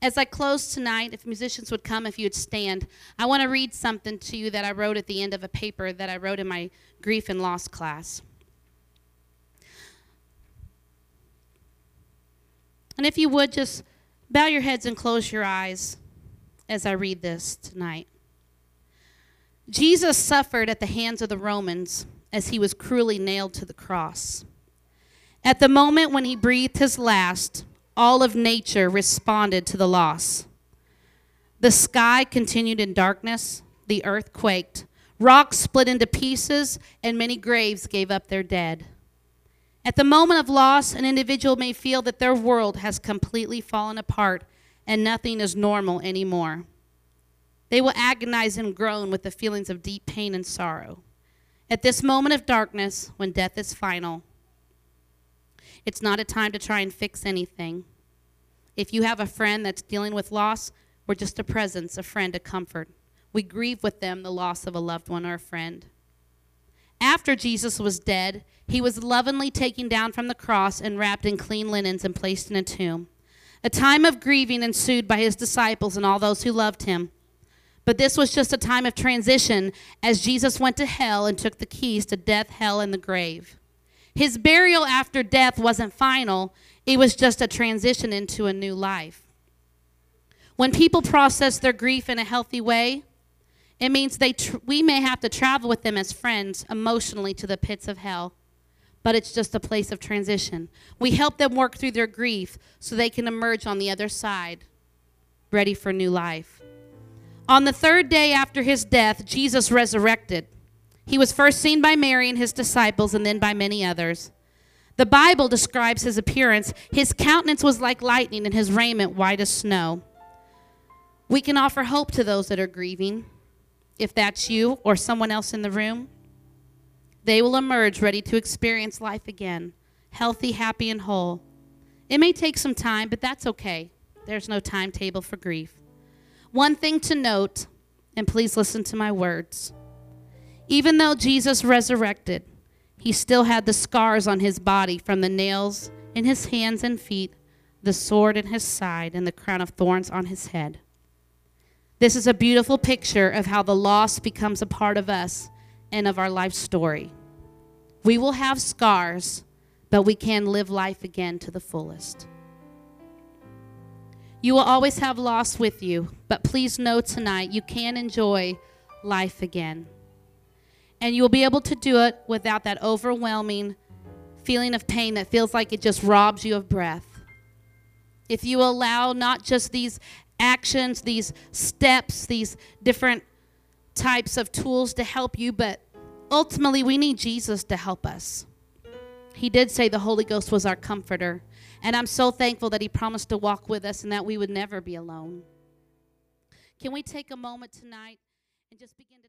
As I close tonight, if musicians would come, if you would stand, I want to read something to you that I wrote at the end of a paper that I wrote in my grief and loss class. And if you would just bow your heads and close your eyes as I read this tonight. Jesus suffered at the hands of the Romans as he was cruelly nailed to the cross. At the moment when he breathed his last, all of nature responded to the loss. The sky continued in darkness, the earth quaked, rocks split into pieces, and many graves gave up their dead. At the moment of loss, an individual may feel that their world has completely fallen apart and nothing is normal anymore. They will agonize and groan with the feelings of deep pain and sorrow. At this moment of darkness, when death is final, it's not a time to try and fix anything. If you have a friend that's dealing with loss, we're just a presence, a friend, a comfort. We grieve with them the loss of a loved one or a friend. After Jesus was dead, he was lovingly taken down from the cross and wrapped in clean linens and placed in a tomb. A time of grieving ensued by his disciples and all those who loved him. But this was just a time of transition as Jesus went to hell and took the keys to death, hell, and the grave. His burial after death wasn't final, it was just a transition into a new life. When people process their grief in a healthy way, it means they tr- we may have to travel with them as friends emotionally to the pits of hell, but it's just a place of transition. We help them work through their grief so they can emerge on the other side, ready for new life. On the third day after his death, Jesus resurrected. He was first seen by Mary and his disciples, and then by many others. The Bible describes his appearance. His countenance was like lightning, and his raiment white as snow. We can offer hope to those that are grieving. If that's you or someone else in the room, they will emerge ready to experience life again, healthy, happy, and whole. It may take some time, but that's okay. There's no timetable for grief. One thing to note, and please listen to my words. Even though Jesus resurrected, he still had the scars on his body from the nails in his hands and feet, the sword in his side, and the crown of thorns on his head. This is a beautiful picture of how the loss becomes a part of us and of our life story. We will have scars, but we can live life again to the fullest. You will always have loss with you, but please know tonight you can enjoy life again. And you will be able to do it without that overwhelming feeling of pain that feels like it just robs you of breath. If you allow not just these actions, these steps, these different types of tools to help you, but ultimately we need Jesus to help us. He did say the Holy Ghost was our comforter. And I'm so thankful that He promised to walk with us and that we would never be alone. Can we take a moment tonight and just begin to?